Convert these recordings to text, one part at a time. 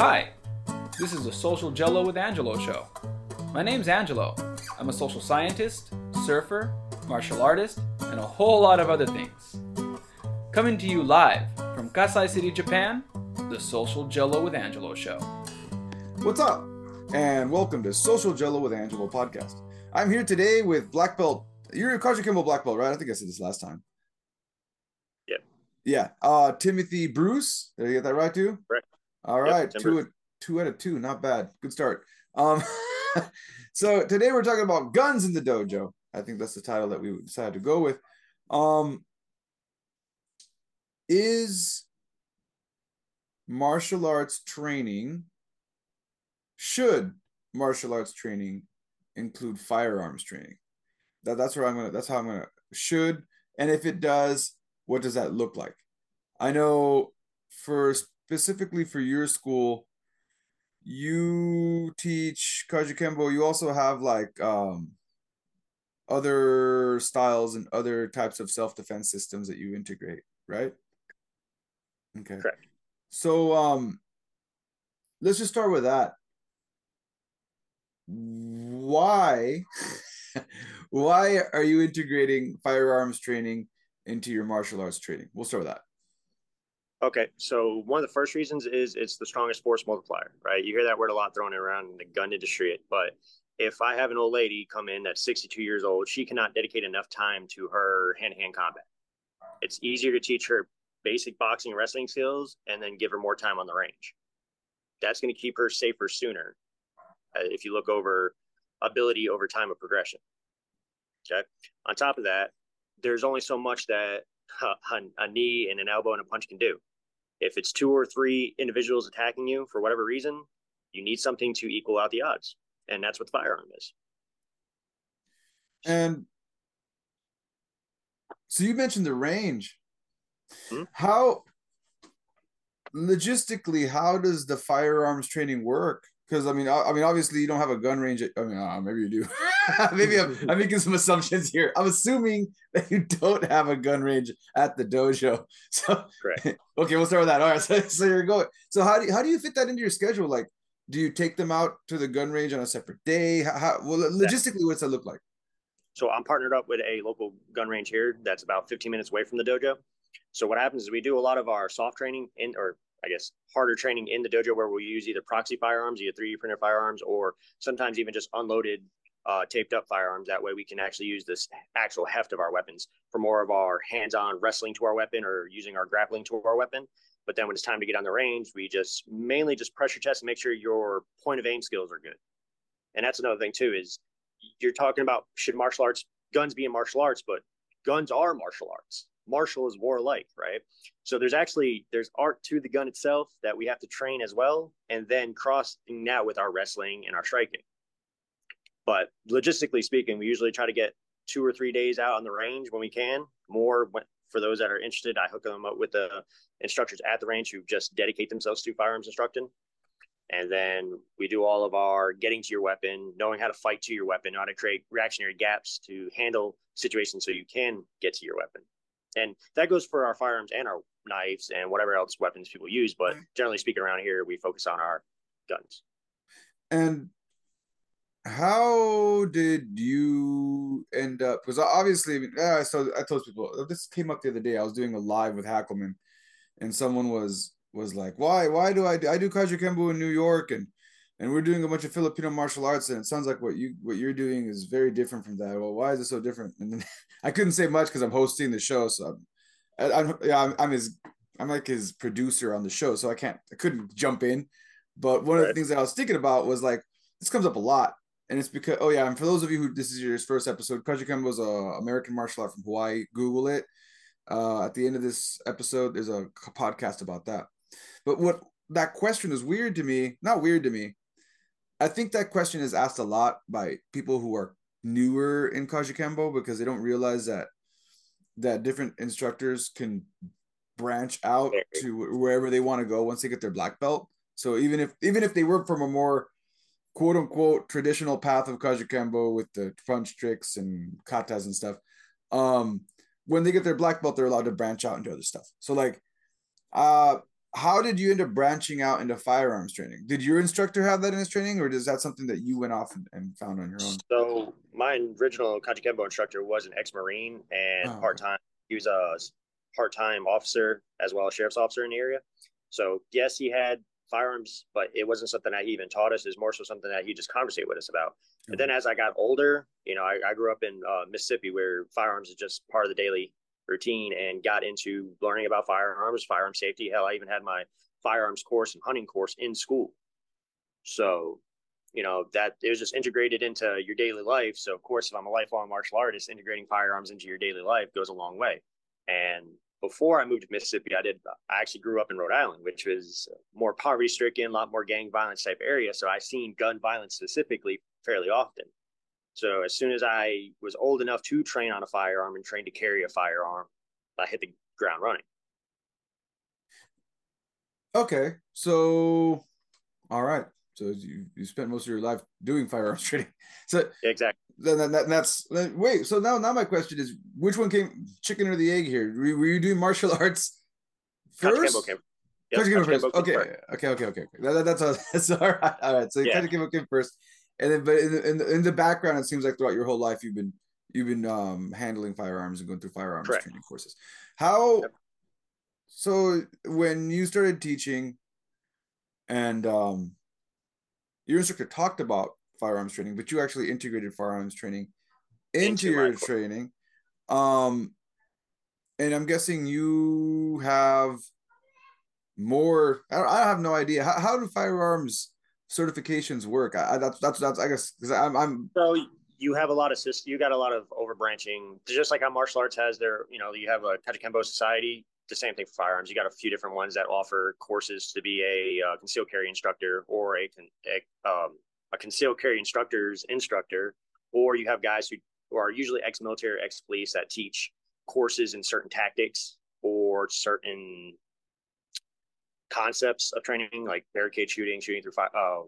Hi, this is the Social Jello with Angelo show. My name's Angelo. I'm a social scientist, surfer, martial artist, and a whole lot of other things. Coming to you live from Kasai City, Japan, the Social Jello with Angelo show. What's up? And welcome to Social Jello with Angelo podcast. I'm here today with black belt. You're a Kajukenbo black belt, right? I think I said this last time. Yeah. Yeah. Uh Timothy Bruce. Did I get that right too? Right. All Yep, two two out of two. Not bad. Good start. Um so today we're talking about guns in the dojo. I think that's the title that we decided to go with. Um is martial arts training should martial arts training include firearms training that, that's where i'm gonna that's how i'm gonna should and if it does what does that look like i know for specifically for your school you teach kajukenbo you also have like um other styles and other types of self-defense systems that you integrate right? Okay. Correct. so um let's just start with that. Why why are you integrating firearms training into your martial arts training? We'll start with that Okay, so one of the first reasons is it's the strongest force multiplier, right? You hear that word a lot thrown around in the gun industry, but if I have an old lady come in that's 62 years old, she cannot dedicate enough time to her hand-to-hand combat. It's easier to teach her basic boxing and wrestling skills and then give her more time on the range. That's going to keep her safer sooner. uh, if you look over ability over time of progression. Okay. On top of that, there's only so much that a, a knee and an elbow and a punch can do. If it's two or three individuals attacking you for whatever reason, you need something to equal out the odds. And that's what the firearm is. and so you mentioned the range Hmm? how logistically how does the firearms training work because i mean I, I mean obviously you don't have a gun range at- i mean uh, maybe you do. Maybe I'm, I'm making some assumptions here. I'm assuming that you don't have a gun range at the dojo. So Correct. okay we'll start with that. All right so, so you're going so how do you, how do you fit that into your schedule? Like do you take them out to the gun range on a separate day? How, how well logistically what's that look like? So I'm partnered up with a local gun range here that's about 15 minutes away from the dojo. So what happens is we do a lot of our soft training in, or I guess harder training in the dojo where we use either proxy firearms, either 3D printed firearms, or sometimes even just unloaded, uh, taped up firearms. That way we can actually use this actual heft of our weapons for more of our hands-on wrestling to our weapon or using our grappling to our weapon. But then when it's time to get on the range, we just mainly just pressure test and make sure your point of aim skills are good. And that's another thing too is you're talking about should martial arts guns be in martial arts, but guns are martial arts. Martial is warlike, right? So there's actually there's art to the gun itself that we have to train as well, and then crossing that with our wrestling and our striking. But logistically speaking, we usually try to get two or three days out on the range when we can. More when, for those that are interested, I hook them up with the instructors at the range who just dedicate themselves to firearms instructing. And then we do all of our getting to your weapon, knowing how to fight to your weapon, how to create reactionary gaps to handle situations so you can get to your weapon. And that goes for our firearms and our knives and whatever else weapons people use. But generally speaking, around here, we focus on our guns. And how did you end up? Because obviously, I so I told people this came up the other day. I was doing a live with Hackelman, and someone was was like, "Why? Why do I do, I do Kajukenbo in New York and and we're doing a bunch of Filipino martial arts, and it sounds like what you what you're doing is very different from that. Well, why is it so different?" And then I couldn't say much because I'm hosting the show, so I'm, I'm yeah, I'm, I'm his I'm like his producer on the show, so I can't I couldn't jump in. But one of the things that I was thinking about was like this comes up a lot and it's because oh yeah and for those of you who this is your first episode Kajukenbo's a american martial art from hawaii google it uh at the end of this episode there's a podcast about that but what that question is weird to me not weird to me i think that question is asked a lot by people who are newer in kajukenbo because they don't realize that that different instructors can branch out to wherever they want to go once they get their black belt so even if even if they work from a more quote unquote traditional path of Kajukenbo with the punch tricks and katas and stuff. Um, when they get their black belt, they're allowed to branch out into other stuff. So like, uh, how did you end up branching out into firearms training? Did your instructor have that in his training, or is that something that you went off and, and found on your own? So my original Kembo instructor was an ex-marine and Oh, part-time. He was a part-time officer as well as sheriff's officer in the area. So yes, he had firearms, but it wasn't something that he even taught us. It's more so something that he just conversate with us about. And then as I got older, you know, I, I grew up in uh, Mississippi where firearms is just part of the daily routine and got into learning about firearms, firearm safety. Hell, I even had my firearms course and hunting course in school. So, you know, that it was just integrated into your daily life. So, of course, if I'm a lifelong martial artist, integrating firearms into your daily life goes a long way. And before I moved to Mississippi, I did. I actually grew up in Rhode Island, which was more poverty stricken, a lot more gang violence type area. So I seen gun violence specifically fairly often. So as soon as I was old enough to train on a firearm and train to carry a firearm, I hit the ground running. Okay, so all right, so you you spent most of your life doing firearms training. So Exactly. then that, that, that's then- wait. So now now my question is, which one came chicken or the egg here? Were, were you doing martial arts first? Yep, Kaji came first. Okay, okay, okay, okay, okay. That, that- that's all. That's all right. All right. So Yeah. Came, came first, and then but in the, in the in the background, it seems like throughout your whole life, you've been you've been um handling firearms and going through firearms Correct. training courses. How? Yep. So when you started teaching, and um, your instructor talked about firearms training, but you actually integrated firearms training into, Into your training. Um, and I'm guessing you have more. I, I have no idea how, how do firearms certifications work. I, I that's that's that's I guess because I'm I'm So you have a lot of you got a lot of overbranching. Just like how martial arts has their, you know, you have a Kajukenbo society. The same thing for firearms. You got a few different ones that offer courses to be a uh, concealed carry instructor or a, a um, a concealed carry instructor's instructor, or you have guys who, who are usually ex-military, ex-police that teach courses in certain tactics or certain concepts of training, like barricade shooting, shooting through fi- uh,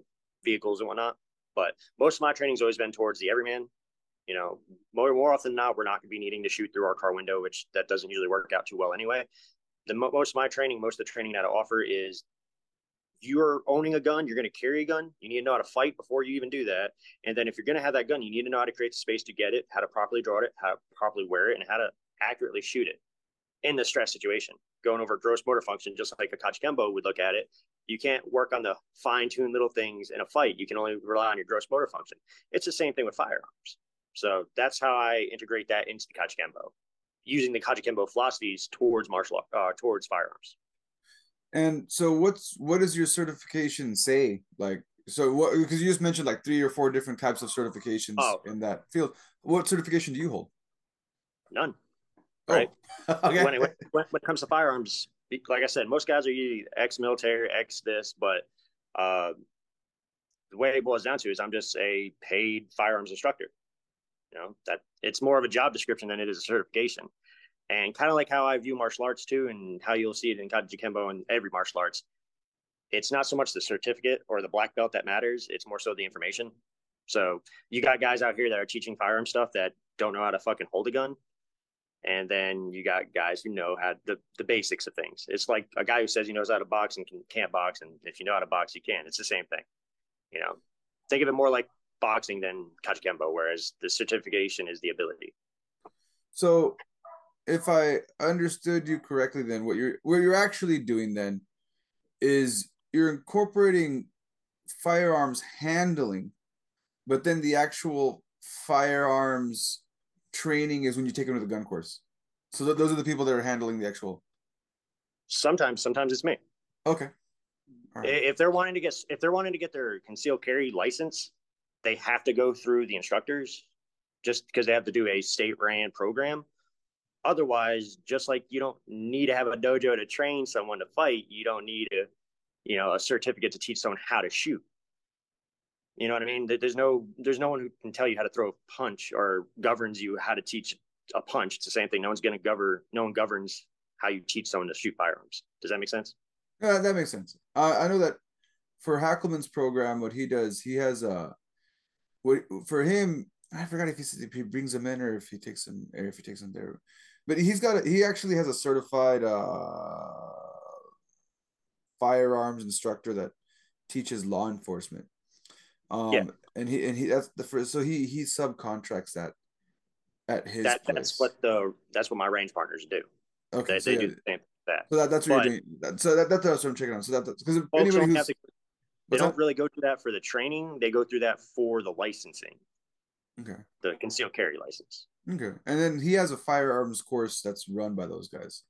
vehicles and whatnot. But most of my training's always been towards the everyman. You know, more more often than not, we're not going to be needing to shoot through our car window, which that doesn't usually work out too well anyway. The most of my training, most of the training that I offer is you're owning a gun, you're going to carry a gun, you need to know how to fight before you even do that. And then if you're going to have that gun, you need to know how to create the space to get it, how to properly draw it, how to properly wear it, and how to accurately shoot it in the stress situation. Going over gross motor function, just like a Kajukenbo would look at it. You can't work on the fine tuned little things in a fight. You can only rely on your gross motor function. It's the same thing with firearms. So that's how I integrate that into the Kajukenbo, using the Kajukenbo philosophies towards martial uh, towards firearms. and so what's what does your certification say? Like so what because you just mentioned like three or four different types of certifications Oh. in that field. What certification do you hold? None. Oh, Right. okay. when, it, when, when it comes to firearms, like I said, most guys are usually ex-military, ex this, but uh, the way it boils down to is I'm just a paid firearms instructor. You know that it's more of a job description than it is a certification, and kind of like how I view martial arts too, and how you'll see it in Kajukenbo and every martial arts. It's not so much the certificate or the black belt that matters; it's more so the information. So you got guys out here that are teaching firearm stuff that don't know how to fucking hold a gun, and then you got guys who know how the, the basics of things. It's like a guy who says he knows how to box and can, can't box, and if you know how to box, you can. It's the same thing. You know, think of it more like boxing than Kajukenbo, whereas the certification is the ability. So, if I understood you correctly, then what you're what you're actually doing then is you're incorporating firearms handling, but then the actual firearms training is when you take them to the gun course. So th- those are the people that are handling the actual. Sometimes, sometimes it's me. Okay. Right. If they're wanting to get if they're wanting to get their concealed carry license, they have to go through the instructors just because they have to do a state ran program. Otherwise, just like you don't need to have a dojo to train someone to fight, you don't need a you know a certificate to teach someone how to shoot. You know what I mean? There's no there's no one who can tell you how to throw a punch or governs you how to teach a punch. It's the same thing. No one's going to govern. No one governs how you teach someone to shoot firearms. Does that make sense? Yeah, that makes sense. I I know that for Hackelman's program, what he does, he has a what for him. I forgot if he if he brings them in or if he takes them or if he takes them there, but he's got a, he actually has a certified uh firearms instructor that teaches law enforcement. Um, Yeah. and he and he that's the first. So he he subcontracts that at his that that's what the that's what my range partners do. okay. They, so they yeah, do the same thing that. So that, that's what But- you're doing. So that, that's what I'm checking on. So that because anybody who's, to, they don't that? really go through that for the training. They go through that for the licensing, okay, the concealed carry license. okay, and then he has a firearms course that's run by those guys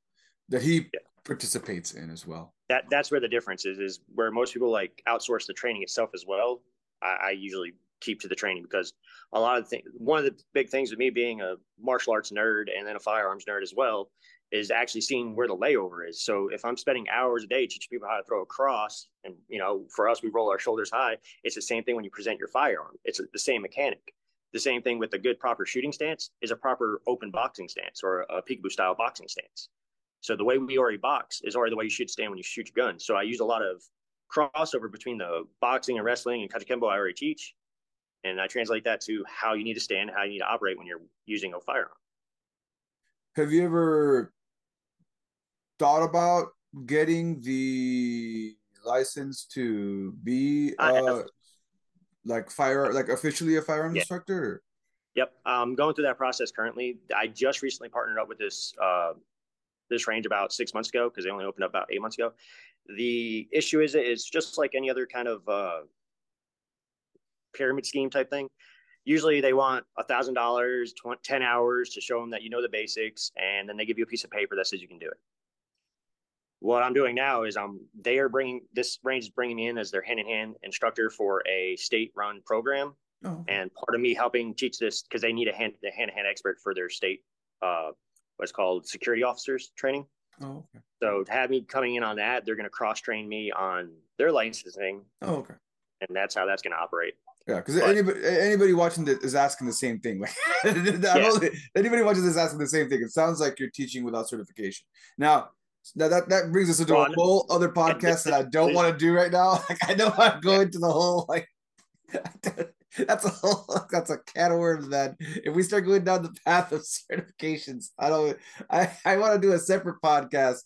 that he Yeah. participates in as well. That that's where the difference is. Is where most people like outsource the training itself as well. I, I usually keep to the training because a lot of things. One of the big things with me being a martial arts nerd and then a firearms nerd as well is actually seeing where the layover is. So if I'm spending hours a day teaching people how to throw a cross, and you know, for us, we roll our shoulders high. It's the same thing when you present your firearm. It's the same mechanic. The same thing with a good proper shooting stance is a proper open boxing stance or a peekaboo style boxing stance. So the way we already box is already the way you should stand when you shoot your gun. So I use a lot of crossover between the boxing and wrestling and kajukenbo I already teach, and I translate that to how you need to stand, how you need to operate when you're using a firearm. Have you ever thought about getting the license to be uh like fire like officially a firearm Yeah. instructor? Yep, I'm going through that process currently. I just recently partnered up with this uh, this range about six months ago because they only opened up about eight months ago. The issue is it's just like any other kind of uh, pyramid scheme type thing. Usually they want a thousand dollars, ten hours to show them that you know the basics, and then they give you a piece of paper that says you can do it. What I'm doing now is I'm they are bringing this range is bringing me in as their hand in hand instructor for a state run program Oh, and part of me helping teach this because they need a hand a hand to hand expert for their state uh what's called security officers training. Oh, okay. So to have me coming in on that, they're going to cross train me on their licensing, Oh, okay. and that's how that's going to operate. Yeah, because anybody anybody watching this is asking the same thing. Like I'm anybody watching this is asking the same thing. It sounds like you're teaching without certification. Now, now that that brings us into Well, a whole other podcast that I don't want to do right now. Like I know I'm going to the whole like that's a whole that's a can of worms. That if we start going down the path of certifications, I don't. I I want to do a separate podcast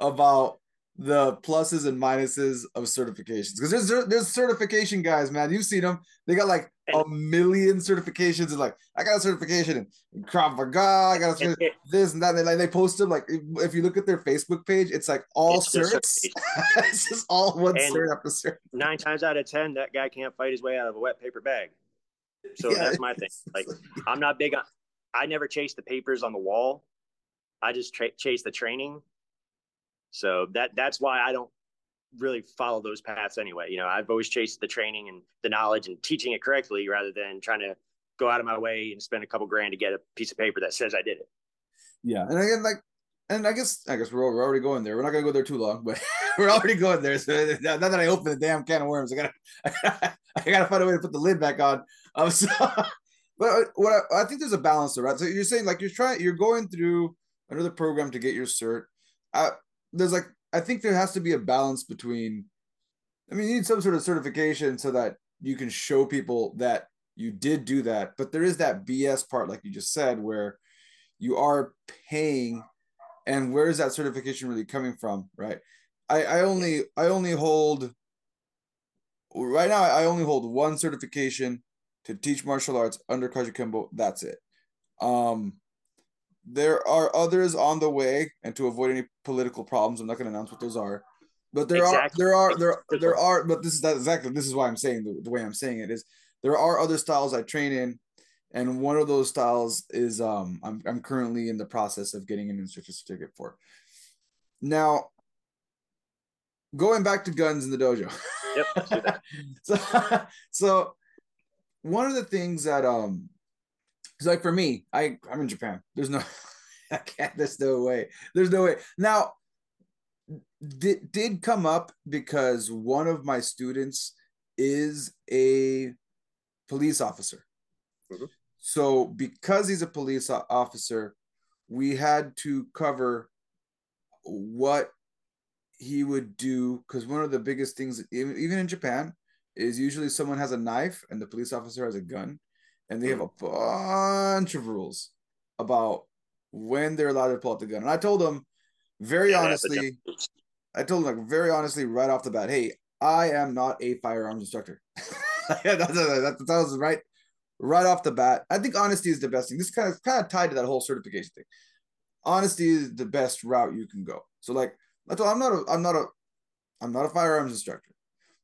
about the pluses and minuses of certifications because there's there's certification guys, man. You've seen them. They got like a million certifications and like I got a certification in Krav Maga. I got a And this and that. They like they post them like if, if you look at their Facebook page, it's like all It's certs. it's just all one And- cert after cert. nine times out of ten, that guy can't fight his way out of a wet paper bag. So Yeah, that's my thing. Like I'm not big on. I never chase the papers on the wall. I just tra- chase the training. So that that's why I don't really follow those paths anyway. You know, I've always chased the training and the knowledge and teaching it correctly rather than trying to go out of my way and spend a couple grand to get a piece of paper that says I did it. Yeah, and again, like, and I guess I guess we're, we're already going there. We're not gonna go there too long, but we're already going there. So now that I open the damn can of worms, I gotta I gotta find a way to put the lid back on. Um, so, but uh, what I, I think there's a balance there, right? So you're saying like you're trying, you're going through another program to get your cert. Uh, there's like I think there has to be a balance between. I mean, you need some sort of certification so that you can show people that you did do that, but there is that BS part, like you just said, where you are paying and where is that certification really coming from right i i only i only hold right now i only hold one certification to teach martial arts under kajukenbo that's it um there are others on the way and to avoid any political problems i'm not going to announce what those are but there Exactly. are there are there there are but this is that exactly this is why i'm saying the, the way i'm saying it is there are other styles i train in and one of those styles is um I'm I'm currently in the process of getting an instructor certificate for. Now, going back to guns in the dojo. Yep, let's do that. so so one of the things that um is like for me, I I'm in Japan. There's no I can't there's no way. There's no way. Now did did come up because one of my students is a police officer. Mhm. So because he's a police officer, we had to cover what he would do because one of the biggest things even, even in Japan is usually someone has a knife and the police officer has a gun and they have a bunch of rules about when they're allowed to pull out the gun. And I told them very Yeah, honestly, I told him like very honestly right off the bat, hey, I am not a firearms instructor. yeah, that's, uh, that, that was right, right off the bat. I think honesty is the best thing. This kind of kind of tied to that whole certification thing. Honesty is the best route you can go. So like, I told I'm not a I'm not a I'm not a firearms instructor.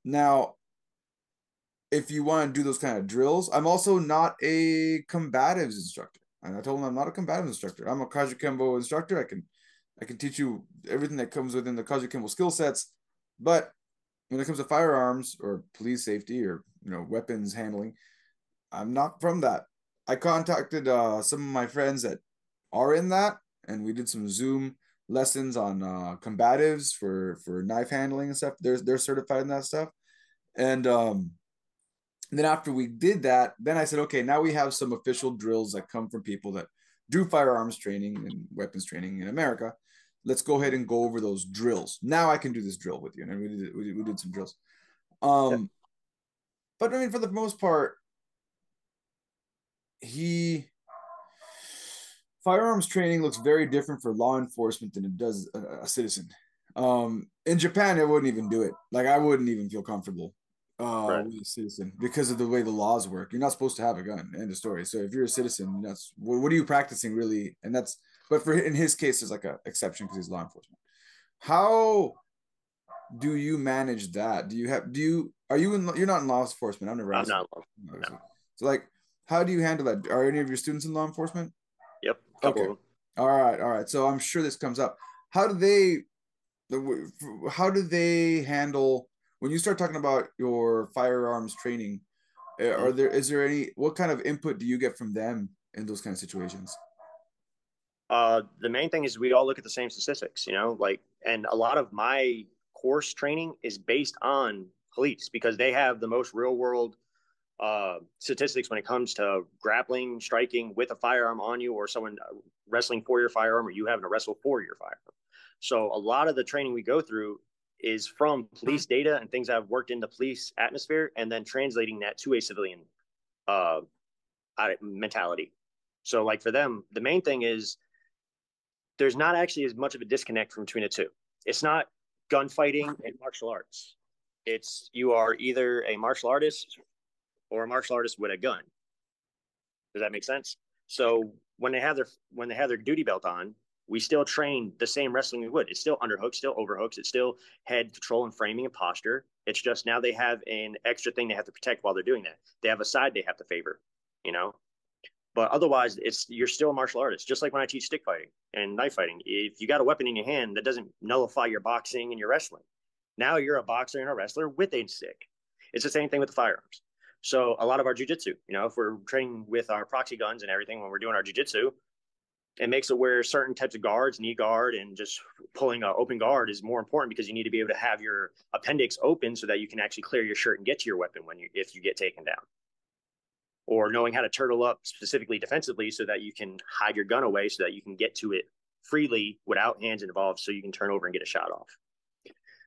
Now, if you want to do those kind of drills, I'm also not a combatives instructor. And I told him I'm not a combative instructor. I'm a Kajukenbo instructor. I can I can teach you everything that comes within the Kajukenbo skill sets. But when it comes to firearms or police safety or you know weapons handling, I'm not from that. I contacted uh, some of my friends that are in that, and we did some Zoom lessons on uh, combatives for for knife handling and stuff. They're they're certified in that stuff, and um, then after we did that, then I said, okay, now we have some official drills that come from people that do firearms training and weapons training in America. Let's go ahead and go over those drills. Now I can do this drill with you, and we did we, we did some drills. Um, yeah. but I mean, for the most part, he firearms training looks very different for law enforcement than it does a, a citizen. Um, in Japan, I wouldn't even do it. Like I wouldn't even feel comfortable uh, right. a citizen because of the way the laws work. You're not supposed to have a gun. End of story. So if you're a citizen, that's what, what are you practicing really? And that's but for in his case, there's like an exception because he's law enforcement. How do you manage that? Do you have do you are you in you're not in law enforcement? I'm never. I'm not. No. So like, how do you handle that? Are any of your students in law enforcement? Yep. Okay. All right. All right. So I'm sure this comes up. How do they? How do they handle when you start talking about your firearms training, eh, are there is there any what kind of input do you get from them in those kind of situations? Uh, the main thing is we all look at the same statistics, you know, like, and a lot of my course training is based on police because they have the most real world uh, statistics when it comes to grappling, striking with a firearm on you, or someone wrestling for your firearm, or you having to wrestle for your firearm. So a lot of the training we go through is from police data and things that have worked in the police atmosphere and then translating that to a civilian uh, mentality. So, like for them, the main thing is there's not actually as much of a disconnect from between the two. It's not gunfighting and martial arts. It's you are either a martial artist or a martial artist with a gun. Does that make sense? So when they have their when they have their duty belt on, we still train the same wrestling we would. It's still underhooks, still overhooks. It's still head control and framing and posture. It's just now they have an extra thing they have to protect while they're doing that. They have a side they have to favor, you know. But otherwise, it's you're still a martial artist. Just like when I teach stick fighting and knife fighting. If you got a weapon in your hand, that doesn't nullify your boxing and your wrestling. Now you're a boxer and a wrestler with a stick. It's the same thing with the firearms. So a lot of our jujitsu, you know, if we're training with our proxy guns and everything when we're doing our jujitsu, it makes it where certain types of guards, knee guard, and just pulling an open guard is more important because you need to be able to have your appendix open so that you can actually clear your shirt and get to your weapon when you if you get taken down. Or knowing how to turtle up specifically defensively so that you can hide your gun away so that you can get to it freely without hands involved so you can turn over and get a shot off.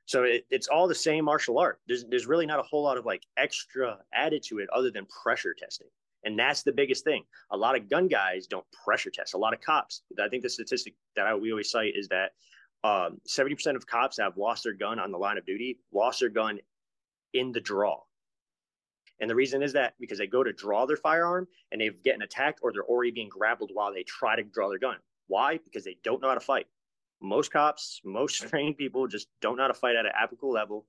So it, it's all the same martial art. There's there's really not a whole lot of like extra added to it other than pressure testing. And that's the biggest thing. A lot of gun guys don't pressure test. A lot of cops. I think the statistic that I, we always cite is that um, 70% of cops have lost their gun on the line of duty, lost their gun in the draw. And the reason is that because they go to draw their firearm and they've getting attacked or they're already being grappled while they try to draw their gun. Why? Because they don't know how to fight. Most cops, most trained people just don't know how to fight at an applicable level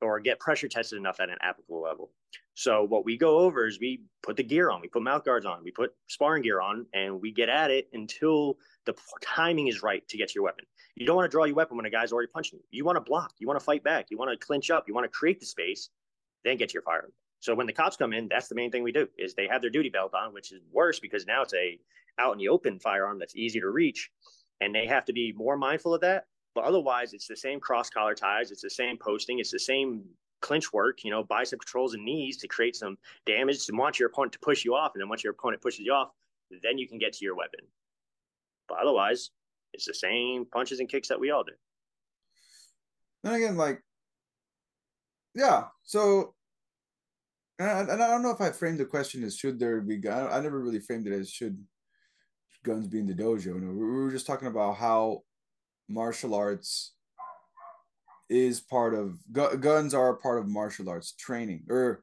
or get pressure tested enough at an applicable level. So what we go over is we put the gear on, we put mouth guards on, we put sparring gear on, and we get at it until the timing is right to get to your weapon. You don't want to draw your weapon when a guy's already punching you. You want to block, you want to fight back, you want to clinch up, you want to create the space, then get to your firearm. So when the cops come in, that's the main thing we do is they have their duty belt on, which is worse because now it's a out in the open firearm that's easy to reach, and they have to be more mindful of that but otherwise, it's the same cross collar ties, it's the same posting, it's the same clinch work, you know, bicep controls and knees to create some damage to want your opponent to push you off. And then once your opponent pushes you off, then you can get to your weapon. But otherwise, it's the same punches and kicks that we all do. Then again, like, yeah. So, and I, and I don't know if I framed the question as should there be, I, I never really framed it as should guns be in the dojo. We were just talking about how martial arts is part of gu- guns are part of martial arts training or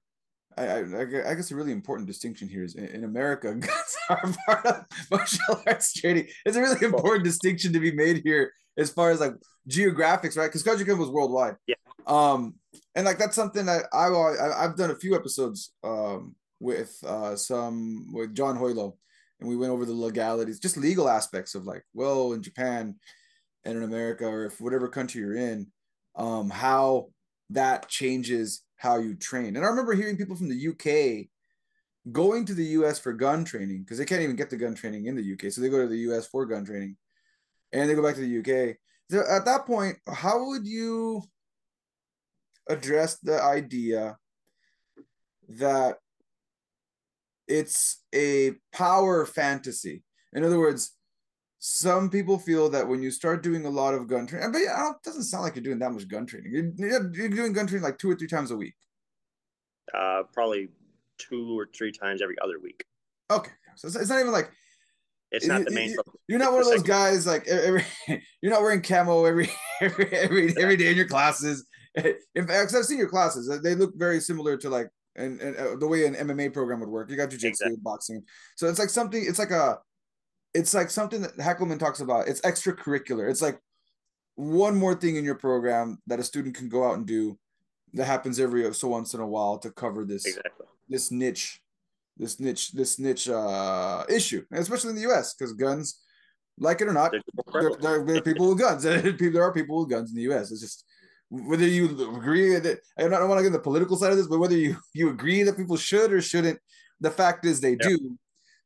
I, I, I guess a really important distinction here is in, in America, guns are part of martial arts training. It's a really important distinction to be made here as far as like geographics, right? Because Kajukenbo's worldwide. Yeah. Um, and like that's something that I, I I've done a few episodes um with uh some with John Hoylo, and we went over the legalities, just legal aspects of like, well, in Japan and in America or if whatever country you're in, um, how that changes how you train. And I remember hearing people from the UK going to the US for gun training because they can't even get the gun training in the UK. So they go to the US for gun training and they go back to the UK. So at that point, how would you address the idea that it's a power fantasy? In other words, some people feel that when you start doing a lot of gun training, but it doesn't sound like you're doing that much gun training. You're, you're doing gun training like two or three times a week. Uh, probably two or three times every other week. Okay, so it's, it's not even like it's not the main. You're not one of those guys like every. You're not wearing camo every every every every day in your classes. In fact, I've seen your classes; they look very similar to like and, and uh, the way an MMA program would work. You got jujitsu, exactly. boxing, so it's like something. It's like a it's like something that Heckelman talks about. It's extracurricular. It's like one more thing in your program that a student can go out and do that happens every so once in a while to cover this exactly. this niche this niche this niche uh issue especially in the us because guns like it or not there, there, are people with guns there are people with guns in the us it's just whether you agree that i don't want to get into the political side of this but whether you you agree that people should or shouldn't the fact is they yep. do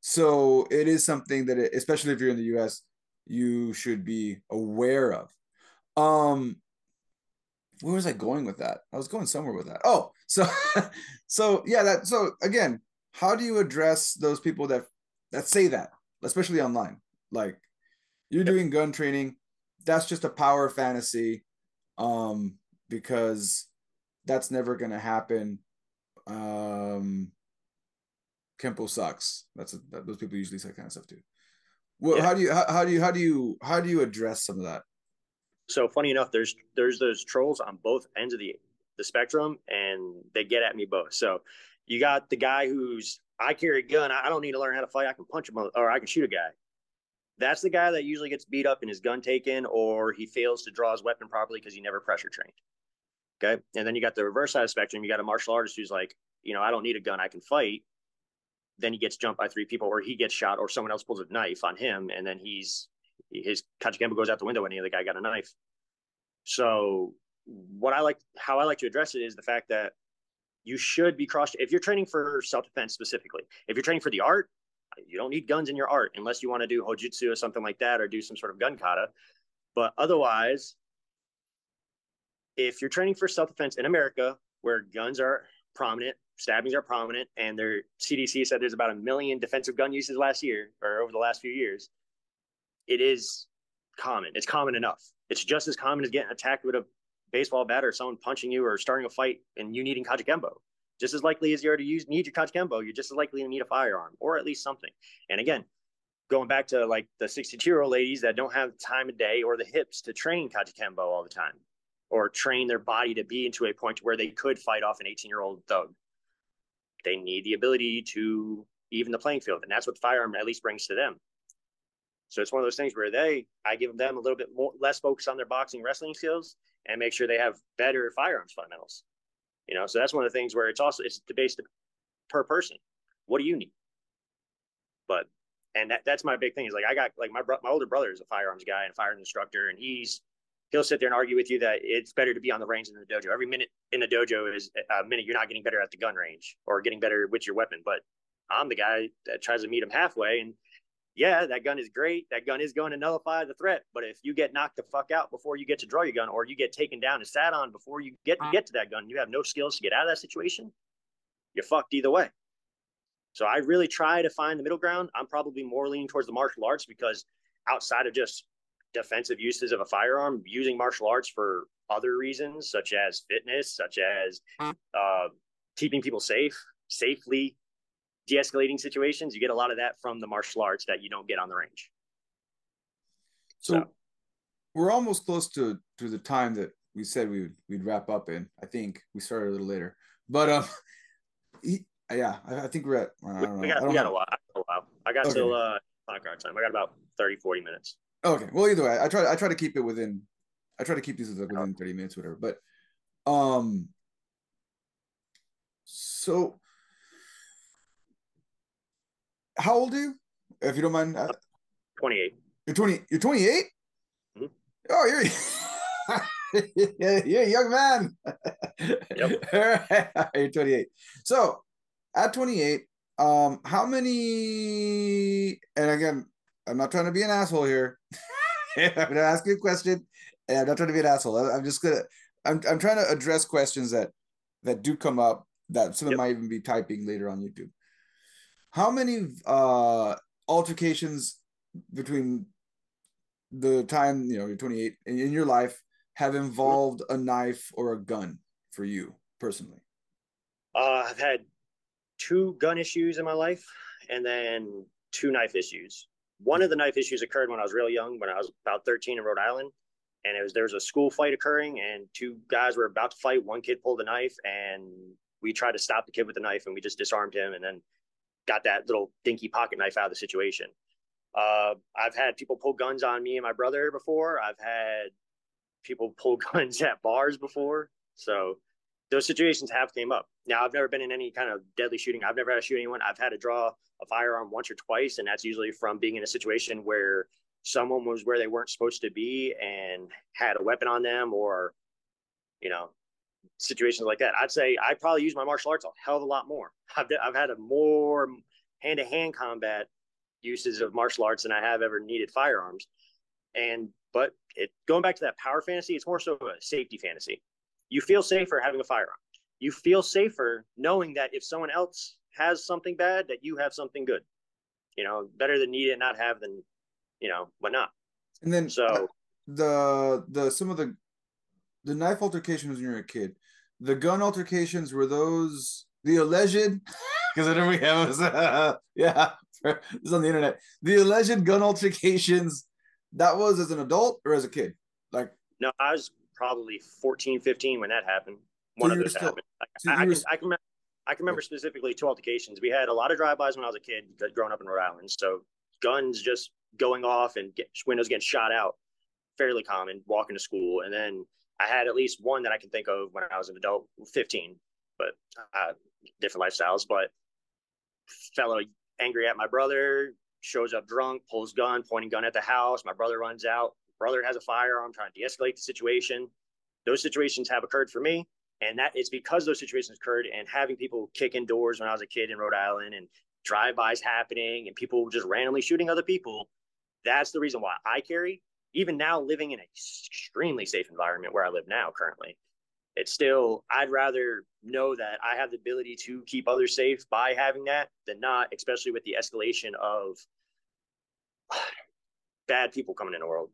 so it is something that, it, especially if you're in the U.S., you should be aware of. Um, where was I going with that? I was going somewhere with that. Oh, so, so yeah, that. So again, how do you address those people that that say that, especially online? Like, you're doing gun training. That's just a power fantasy, um, because that's never going to happen. Um, Kempo sucks. That's a, that, those people usually say kind of stuff too. Well, yeah. how do you how, how do you how do you how do you address some of that? So funny enough, there's there's those trolls on both ends of the the spectrum, and they get at me both. So you got the guy who's I carry a gun. I don't need to learn how to fight. I can punch him or I can shoot a guy. That's the guy that usually gets beat up and his gun taken, or he fails to draw his weapon properly because he never pressure trained. Okay. And then you got the reverse side of the spectrum. You got a martial artist who's like, you know, I don't need a gun. I can fight then he gets jumped by three people, or he gets shot, or someone else pulls a knife on him, and then he's his Kajukenbo goes out the window, and the other guy got a knife. So, what I like, how I like to address it is the fact that you should be cross. If you're training for self defense specifically, if you're training for the art, you don't need guns in your art unless you want to do hojutsu or something like that, or do some sort of gun kata. But otherwise, if you're training for self defense in America, where guns are prominent, stabbings are prominent, and their CDC said there's about a million defensive gun uses last year or over the last few years. It is common. It's common enough. It's just as common as getting attacked with a baseball bat or someone punching you or starting a fight and you needing Kajukenbo. Just as likely as you are to use need your Kajukenbo, you're just as likely to need a firearm or at least something. And again, going back to like the 62 year old ladies that don't have the time of day or the hips to train Kajukenbo all the time or train their body to be into a point where they could fight off an 18 year old thug they need the ability to even the playing field, and that's what firearm at least brings to them. So it's one of those things where they, I give them a little bit more, less focus on their boxing wrestling skills and make sure they have better firearms fundamentals. You know, so that's one of the things where it's also it's based per person. What do you need? But and that, that's my big thing is like I got like my my older brother is a firearms guy and firearms instructor, and he's he'll sit there and argue with you that it's better to be on the range than the dojo. Every minute in the dojo is a minute you're not getting better at the gun range or getting better with your weapon. But I'm the guy that tries to meet him halfway. And yeah, that gun is great. That gun is going to nullify the threat. But if you get knocked the fuck out before you get to draw your gun, or you get taken down and sat on before you get to get to that gun, you have no skills to get out of that situation. You're fucked either way. So I really try to find the middle ground. I'm probably more leaning towards the martial arts because outside of just defensive uses of a firearm, using martial arts for other reasons, such as fitness, such as uh, keeping people safe, safely de escalating situations. You get a lot of that from the martial arts that you don't get on the range. So, so, we're almost close to, to the time that we said we would we'd wrap up in. I think we started a little later, but um, he, yeah, I, I, think we're at. I don't we know. got, we got a while. a while. I got Okay. till uh podcast time. I got about 30, 40 minutes. Okay. Well, either way, I try I try to keep it within. I try to keep these like within thirty minutes, whatever. But, um. So, how old are you? If you don't mind, uh, 28. you're twenty. You're twenty eight. Mhm. Oh, you're yeah, you're a young man. Yep. you're twenty eight. So, at twenty eight, um, how many? And again, I'm not trying to be an asshole here. I'm gonna ask you a question, and I'm not trying to be an asshole. I- I'm just gonna. I'm I'm trying to address questions that that do come up that someone Yep. might even be typing later on YouTube. How many uh altercations between the time you know you're 28 in, in your life have involved a knife or a gun for you personally? Uh, I've had two gun issues in my life and then two knife issues. One of the knife issues occurred when I was real young, when I was about 13 in Rhode Island. And it was there was a school fight occurring, and two guys were about to fight. One kid pulled a knife, and we tried to stop the kid with the knife, and we just disarmed him, and then got that little dinky pocket knife out of the situation. Uh, I've had people pull guns on me and my brother before. I've had people pull guns at bars before. So those situations have came up. Now I've never been in any kind of deadly shooting. I've never had to shoot anyone. I've had to draw a firearm once or twice, and that's usually from being in a situation where someone was where they weren't supposed to be and had a weapon on them, or you know, situations like that. I'd say I probably use my martial arts a hell of a lot more. I've I've had a more hand to hand combat uses of martial arts than I have ever needed firearms. And but it going back to that power fantasy, it's more so a safety fantasy. You feel safer having a firearm. You feel safer knowing that if someone else has something bad, that you have something good. You know, better than need it not have than, you know, whatnot. And then So the the some of the the knife altercations when you were a kid, the gun altercations were those the alleged because I know we have yeah this is on the internet the alleged gun altercations that was as an adult or as a kid like no, I was probably 14, 15 when that happened. One So of those still- happened. so I, I, can, I can remember. I can remember specifically two altercations. We had a lot of drive-bys when I was a kid, growing up in Rhode Island. So guns just going off and get, windows getting shot out, fairly common. Walking to school, and then I had at least one that I can think of when I was an adult, 15, but uh, different lifestyles. But fellow angry at my brother shows up drunk, pulls gun, pointing gun at the house. My brother runs out. Brother has a firearm, trying to de-escalate the situation. Those situations have occurred for me, and that it's because those situations occurred and having people kick in doors when I was a kid in Rhode Island and drive-bys happening and people just randomly shooting other people. That's the reason why I carry. Even now, living in an extremely safe environment where I live now currently, it's still I'd rather know that I have the ability to keep others safe by having that than not, especially with the escalation of bad people coming in the world,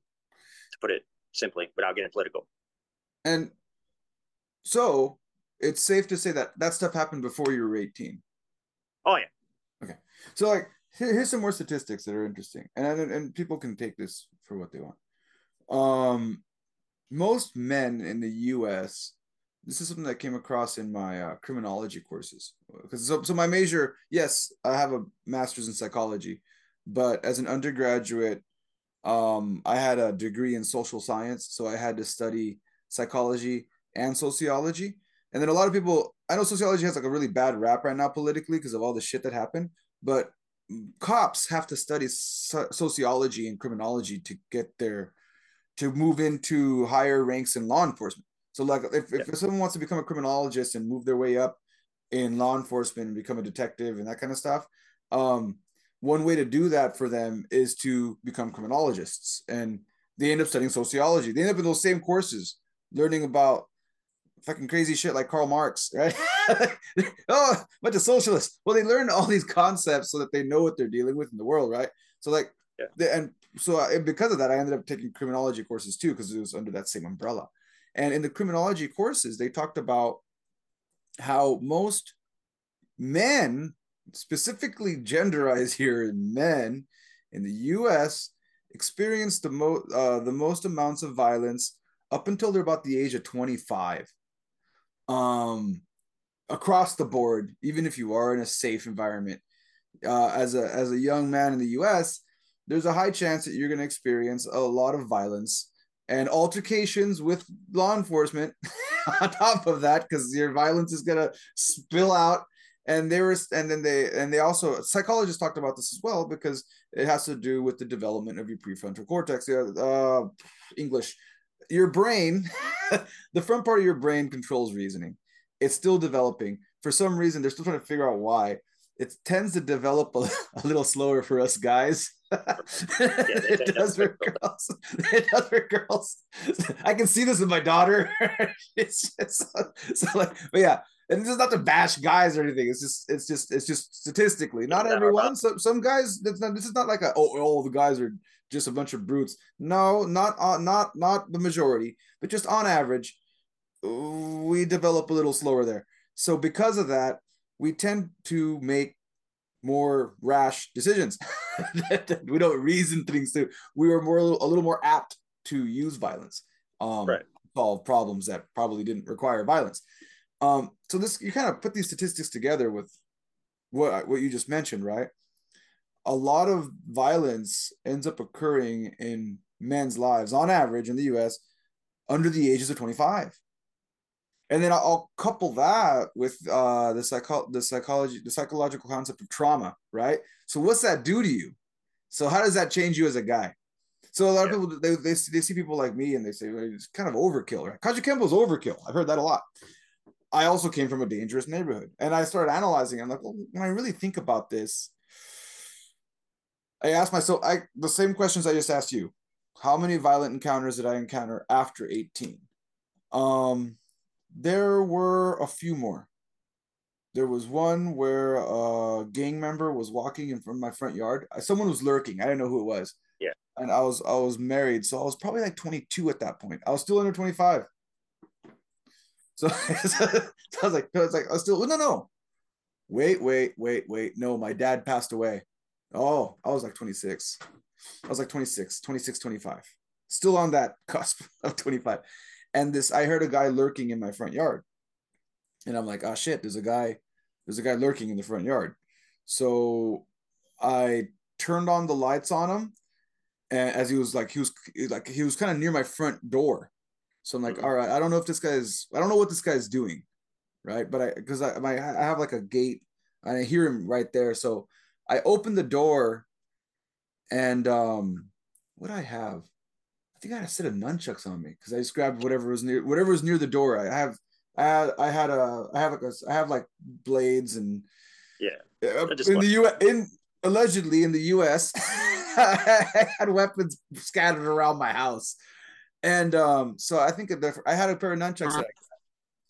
to put it simply, without getting political. and so it's safe to say that that stuff happened before you were 18 Oh yeah, Okay. So like here's some more statistics that are interesting, and, and and people can take this for what they want. Um, most men in the U.S. This is something that came across in my uh, criminology courses. Because so, so my major, yes, I have a master's in psychology, but as an undergraduate, um, I had a degree in social science, so I had to study psychology and sociology. And then a lot of people, I know sociology has like a really bad rap right now politically because of all the shit that happened, but cops have to study so- sociology and criminology to get their to move into higher ranks in law enforcement. So like if, if someone wants to become a criminologist and move their way up in law enforcement and become a detective and that kind of stuff, um, one way to do that for them is to become criminologists and they end up studying sociology. They end up in those same courses, learning about fucking crazy shit like Karl Marx, right? oh, bunch of socialists. Well, they learn all these concepts so that they know what they're dealing with in the world, right? So like, Yeah. and so I, because of that, I ended up taking criminology courses too because it was under that same umbrella. And in the criminology courses, they talked about how most men, specifically genderized here in men in the U.S., experience the most uh, the most amounts of violence up until they're about the age of 25. Um, across the board, even if you are in a safe environment, uh, as a as a young man in the U.S., there's a high chance that you're going to experience a lot of violence and altercations with law enforcement. on top of that, because your violence is going to spill out and there was and then they and they also psychologists talked about this as well because it has to do with the development of your prefrontal cortex. Uh, english. Your brain the front part of your brain controls reasoning. It's still developing. For some reason they're still trying to figure out why. It tends to develop a, a little slower for us guys. It does for girls. It does for girls. I can see this in my daughter. it's just so, so like, but yeah, and this is not to bash guys or anything. It's just it's just it's just statistically, not everyone. Some some guys. Not, this is not like a oh oh the guys are just a bunch of brutes. No, not uh, not not the majority, but just on average, we develop a little slower there. So because of that, we tend to make more rash decisions. we don't reason things through. We are more a little more apt to use violence, um, right. solve problems that probably didn't require violence. Um, so this you kind of put these statistics together with what what you just mentioned, right? A lot of violence ends up occurring in men's lives on average in the US under the ages of 25. And then I'll couple that with uh, the psycho the psychology the psychological concept of trauma, right? So what's that do to you? So how does that change you as a guy? So a lot yeah. of people they, they, they see people like me and they say well, it's kind of overkill, right? Kajukenbo's overkill. I've heard that a lot. I also came from a dangerous neighborhood. And I started analyzing. I'm like, well, when I really think about this, I asked myself I the same questions I just asked you. How many violent encounters did I encounter after 18? Um, there were a few more. There was one where a gang member was walking in from my front yard. Someone was lurking. I didn't know who it was. Yeah. And I was I was married, so I was probably like 22 at that point. I was still under 25. So, so, I was like, I was like, I was still, oh, no, no, wait, wait, wait, wait. No, my dad passed away. Oh, I was like 26. I was like 26, 26, 25. Still on that cusp of 25. And this, I heard a guy lurking in my front yard. And I'm like, oh shit, there's a guy, there's a guy lurking in the front yard. So I turned on the lights on him. And as he was like, he was like, he was kind of near my front door. So I'm like, mm-hmm. all right, I don't know if this guy's, I don't know what this guy's doing, right? But I, because I, my, I have like a gate, and I hear him right there. So I open the door, and um, what I have, I think I had a set of nunchucks on me because I just grabbed whatever was near, whatever was near the door. I have, I had, I had a, I have like a, I have like blades and yeah, uh, in the U. in allegedly in the U.S. I had weapons scattered around my house. And um, so I think I had a pair of nunchucks uh-huh.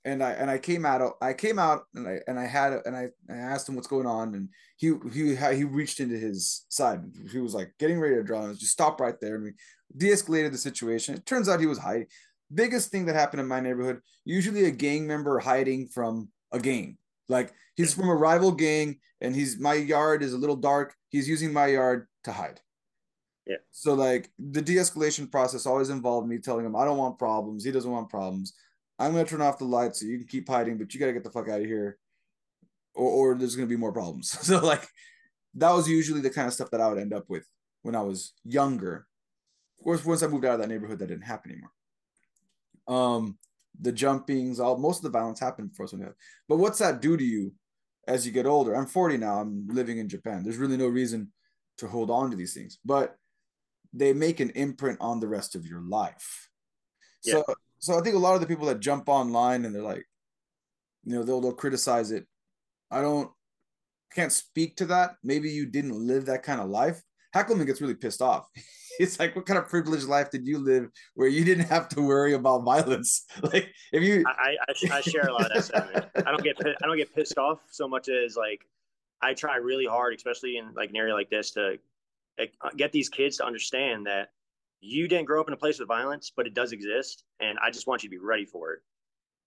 and I and I came out I came out and I and I had and I, I asked him what's going on and he he he reached into his side. He was like getting ready to draw. And just stop right there and we de-escalated the situation. It turns out he was hiding. Biggest thing that happened in my neighborhood usually a gang member hiding from a gang. Like he's from a rival gang and he's my yard is a little dark. He's using my yard to hide yeah. So like the de-escalation process always involved me telling him I don't want problems. He doesn't want problems. I'm gonna turn off the lights so you can keep hiding, but you gotta get the fuck out of here, or or there's gonna be more problems. so like that was usually the kind of stuff that I would end up with when I was younger. Of course, once I moved out of that neighborhood, that didn't happen anymore. Um, the jumpings, all most of the violence happened before something. But what's that do to you as you get older? I'm 40 now. I'm living in Japan. There's really no reason to hold on to these things, but they make an imprint on the rest of your life. Yeah. So so I think a lot of the people that jump online and they're like, you know, they'll they'll criticize it. I don't can't speak to that. Maybe you didn't live that kind of life. Hackelman gets really pissed off. it's like, what kind of privileged life did you live where you didn't have to worry about violence? Like, if you, I, I, I share a lot of that sentiment. I don't get, I don't get pissed off so much as like, I try really hard, especially in like an area like this, to uh, get these kids to understand that you didn't grow up in a place with violence, but it does exist, and I just want you to be ready for it.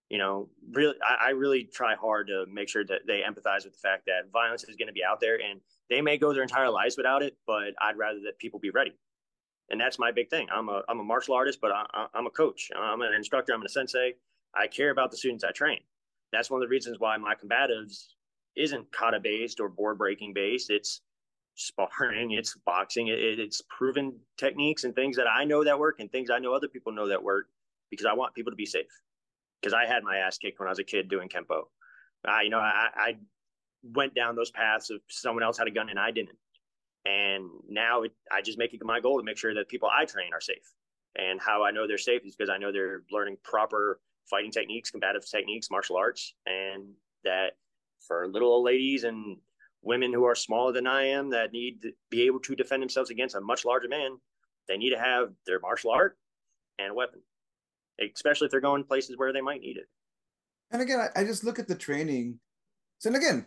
You know, really, I, I really try hard to make sure that they empathize with the fact that violence is going to be out there, and they may go their entire lives without it, but I'd rather that people be ready. and that's my big thing. I'm a I'm a martial artist, but I, am a coach. I'm an instructor. I'm a sensei. I care about the students I train. That's one of the reasons why my combatives isn't kata based or board breaking based. It's sparring, it's boxing, it, it's proven techniques and things that I know that work and things I know other people know that work because I want people to be safe. Because I had my ass kicked when I was a kid doing kempo. I, you know, I, I went down those paths of someone else had a gun and I didn't. And now it, I just make it my goal to make sure that people I train are safe. And how I know they're safe is because I know they're learning proper fighting techniques, combative techniques, martial arts, and that for little old ladies and women who are smaller than I am that need to be able to defend themselves against a much larger man, they need to have their martial art and a weapon, especially if they're going places where they might need it. And again, I, I just look at the training. So, and again,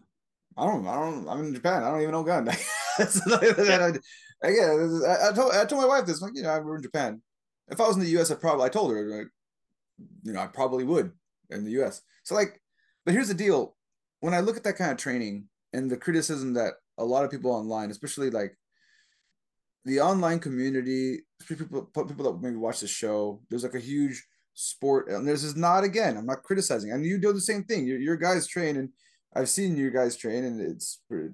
I don't, I don't, I'm in Japan. I don't even know a gun. yeah. again, I, I, told, I told my wife this. Like, you know, we're in Japan. If I was in the U.S., I probably, I told her, like, you know, I probably would in the U.S. So, like, but here's the deal: when I look at that kind of training and the criticism that a lot of people online, especially like the online community, people people that maybe watch the show, there's like a huge sport, and this is not again. I'm not criticizing. I mean, you do the same thing. Your, your guys train, and I've seen your guys train, and it's you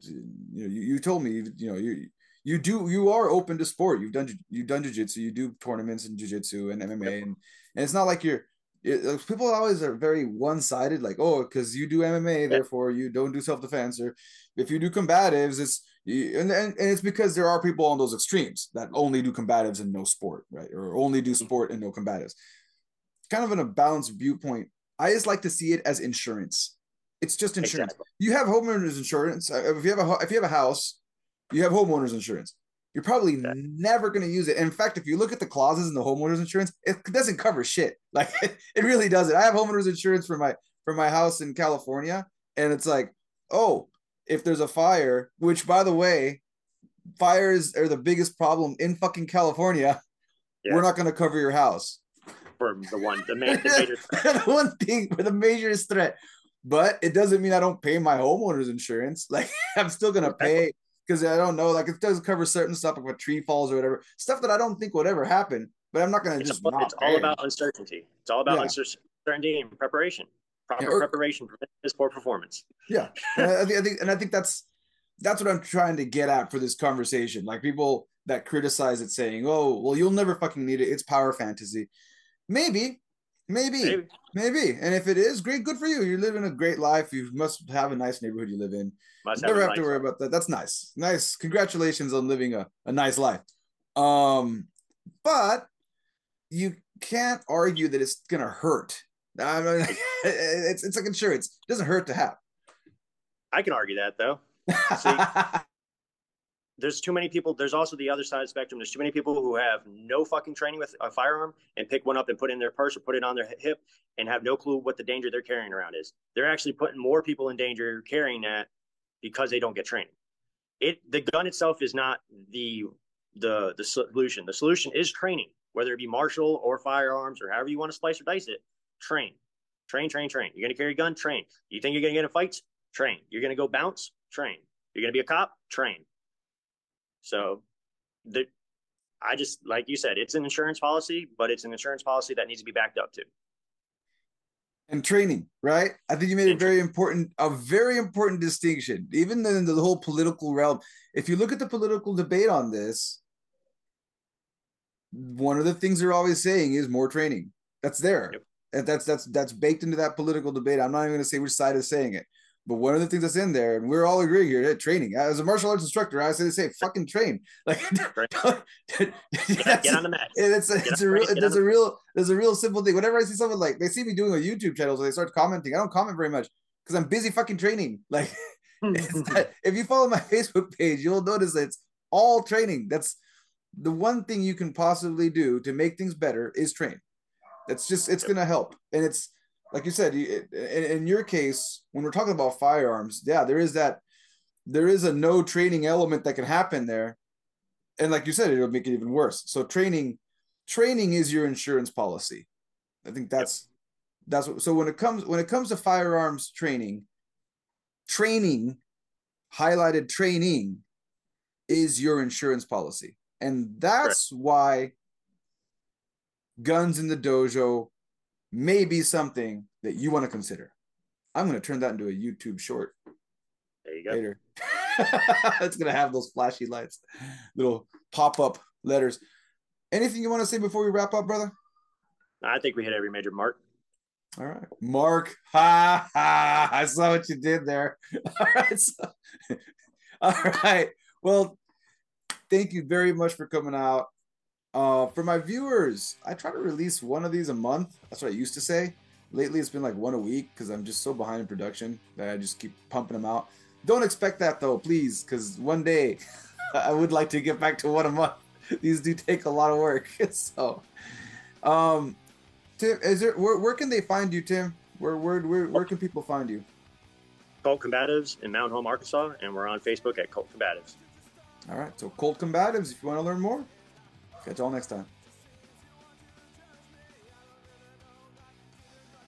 know you, you told me you know you you do you are open to sport. You've done you've done jujitsu. You do tournaments in jujitsu and MMA, and and it's not like you're it, people always are very one-sided like oh because you do mma therefore you don't do self-defense or if you do combatives it's and, and, and it's because there are people on those extremes that only do combatives and no sport right? Or only do sport and no combatives. Kind of in a balanced viewpoint i just like to see it as insurance. It's just insurance. Exactly. you have homeowners insurance uh, if you have a if you have a house you have homeowners insurance you're probably never going to use it. in fact, if you look at the clauses in the homeowners insurance, it doesn't cover shit. Like it, it really doesn't. I have homeowners insurance for my for my house in California, and it's like, oh, if there's a fire, which by the way, fires are the biggest problem in fucking California. Yeah. We're not going to cover your house for the one the, main, the major the one thing for the major threat. But it doesn't mean I don't pay my homeowners insurance. Like I'm still gonna pay because I don't know, like it does cover certain stuff like what tree falls or whatever, stuff that I don't think would ever happen. But I'm not going to just. All, it's all about uncertainty. It's all about yeah. uncertainty and preparation. Proper yeah, or, preparation is poor performance. Yeah, and I, I think, and I think that's that's what I'm trying to get at for this conversation. Like people that criticize it, saying, "Oh, well, you'll never fucking need it. It's power fantasy." Maybe, maybe, maybe, maybe. And if it is, great, good for you. You're living a great life. You must have a nice neighborhood you live in. Must Never have, have to worry life. about that. That's nice. Nice. Congratulations on living a, a nice life. Um, but you can't argue that it's gonna hurt. I mean, it's it's like insurance. It doesn't hurt to have. I can argue that though. See, there's too many people. There's also the other side of the spectrum. There's too many people who have no fucking training with a firearm and pick one up and put it in their purse or put it on their hip and have no clue what the danger they're carrying around is. They're actually putting more people in danger carrying that because they don't get training. It the gun itself is not the the the solution. The solution is training, whether it be martial or firearms or however you want to slice or dice it. Train, train, train, train. You're gonna carry a gun, train. You think you're gonna get in fights? Train. You're gonna go bounce? Train. You're gonna be a cop? Train. So, the I just like you said, it's an insurance policy, but it's an insurance policy that needs to be backed up to. and training, right? I think you made a very important, a very important distinction, even in the whole political realm. If you look at the political debate on this, one of the things they're always saying is more training. That's there. Yep. And that's that's that's baked into that political debate. I'm not even going to say which side is saying it, but one of the things that's in there, and we're all agreeing here, training. As a martial arts instructor, I say the same: fucking train. Like, get, get, on the mat. It's a, it's a real, there's a real, there's a real simple thing. Whenever I see someone like they see me doing a YouTube channel, so they start commenting. I don't comment very much because I'm busy fucking training. Like, not, if you follow my Facebook page, you'll notice that it's all training. That's the one thing you can possibly do to make things better is train. That's just it's gonna help, and it's like you said, in, in your case, when we're talking about firearms, yeah, there is that, there is a no training element that can happen there, and like you said, it'll make it even worse. So training, training is your insurance policy. I think that's yep. that's what. So when it comes when it comes to firearms training, training, highlighted training, is your insurance policy. And that's right. why guns in the dojo may be something that you want to consider. I'm going to turn that into a YouTube short. There you go. Later. it's going to have those flashy lights, little pop up letters. Anything you want to say before we wrap up, brother? I think we hit every major mark. All right. Mark. Ha ha. I saw what you did there. All right. So, all right. Well, thank you very much for coming out. Uh, for my viewers, I try to release one of these a month. That's what I used to say. Lately, it's been like one a week because I'm just so behind in production that I just keep pumping them out. Don't expect that though, please, because one day I would like to get back to one a month. These do take a lot of work. so, um, Tim, is there where, where can they find you, Tim? Where where where, where can people find you? Colt Combatives in Mountain Home, Arkansas, and we're on Facebook at Colt Combatives. All right, so Colt Combatives. If you want to learn more, catch y'all next time.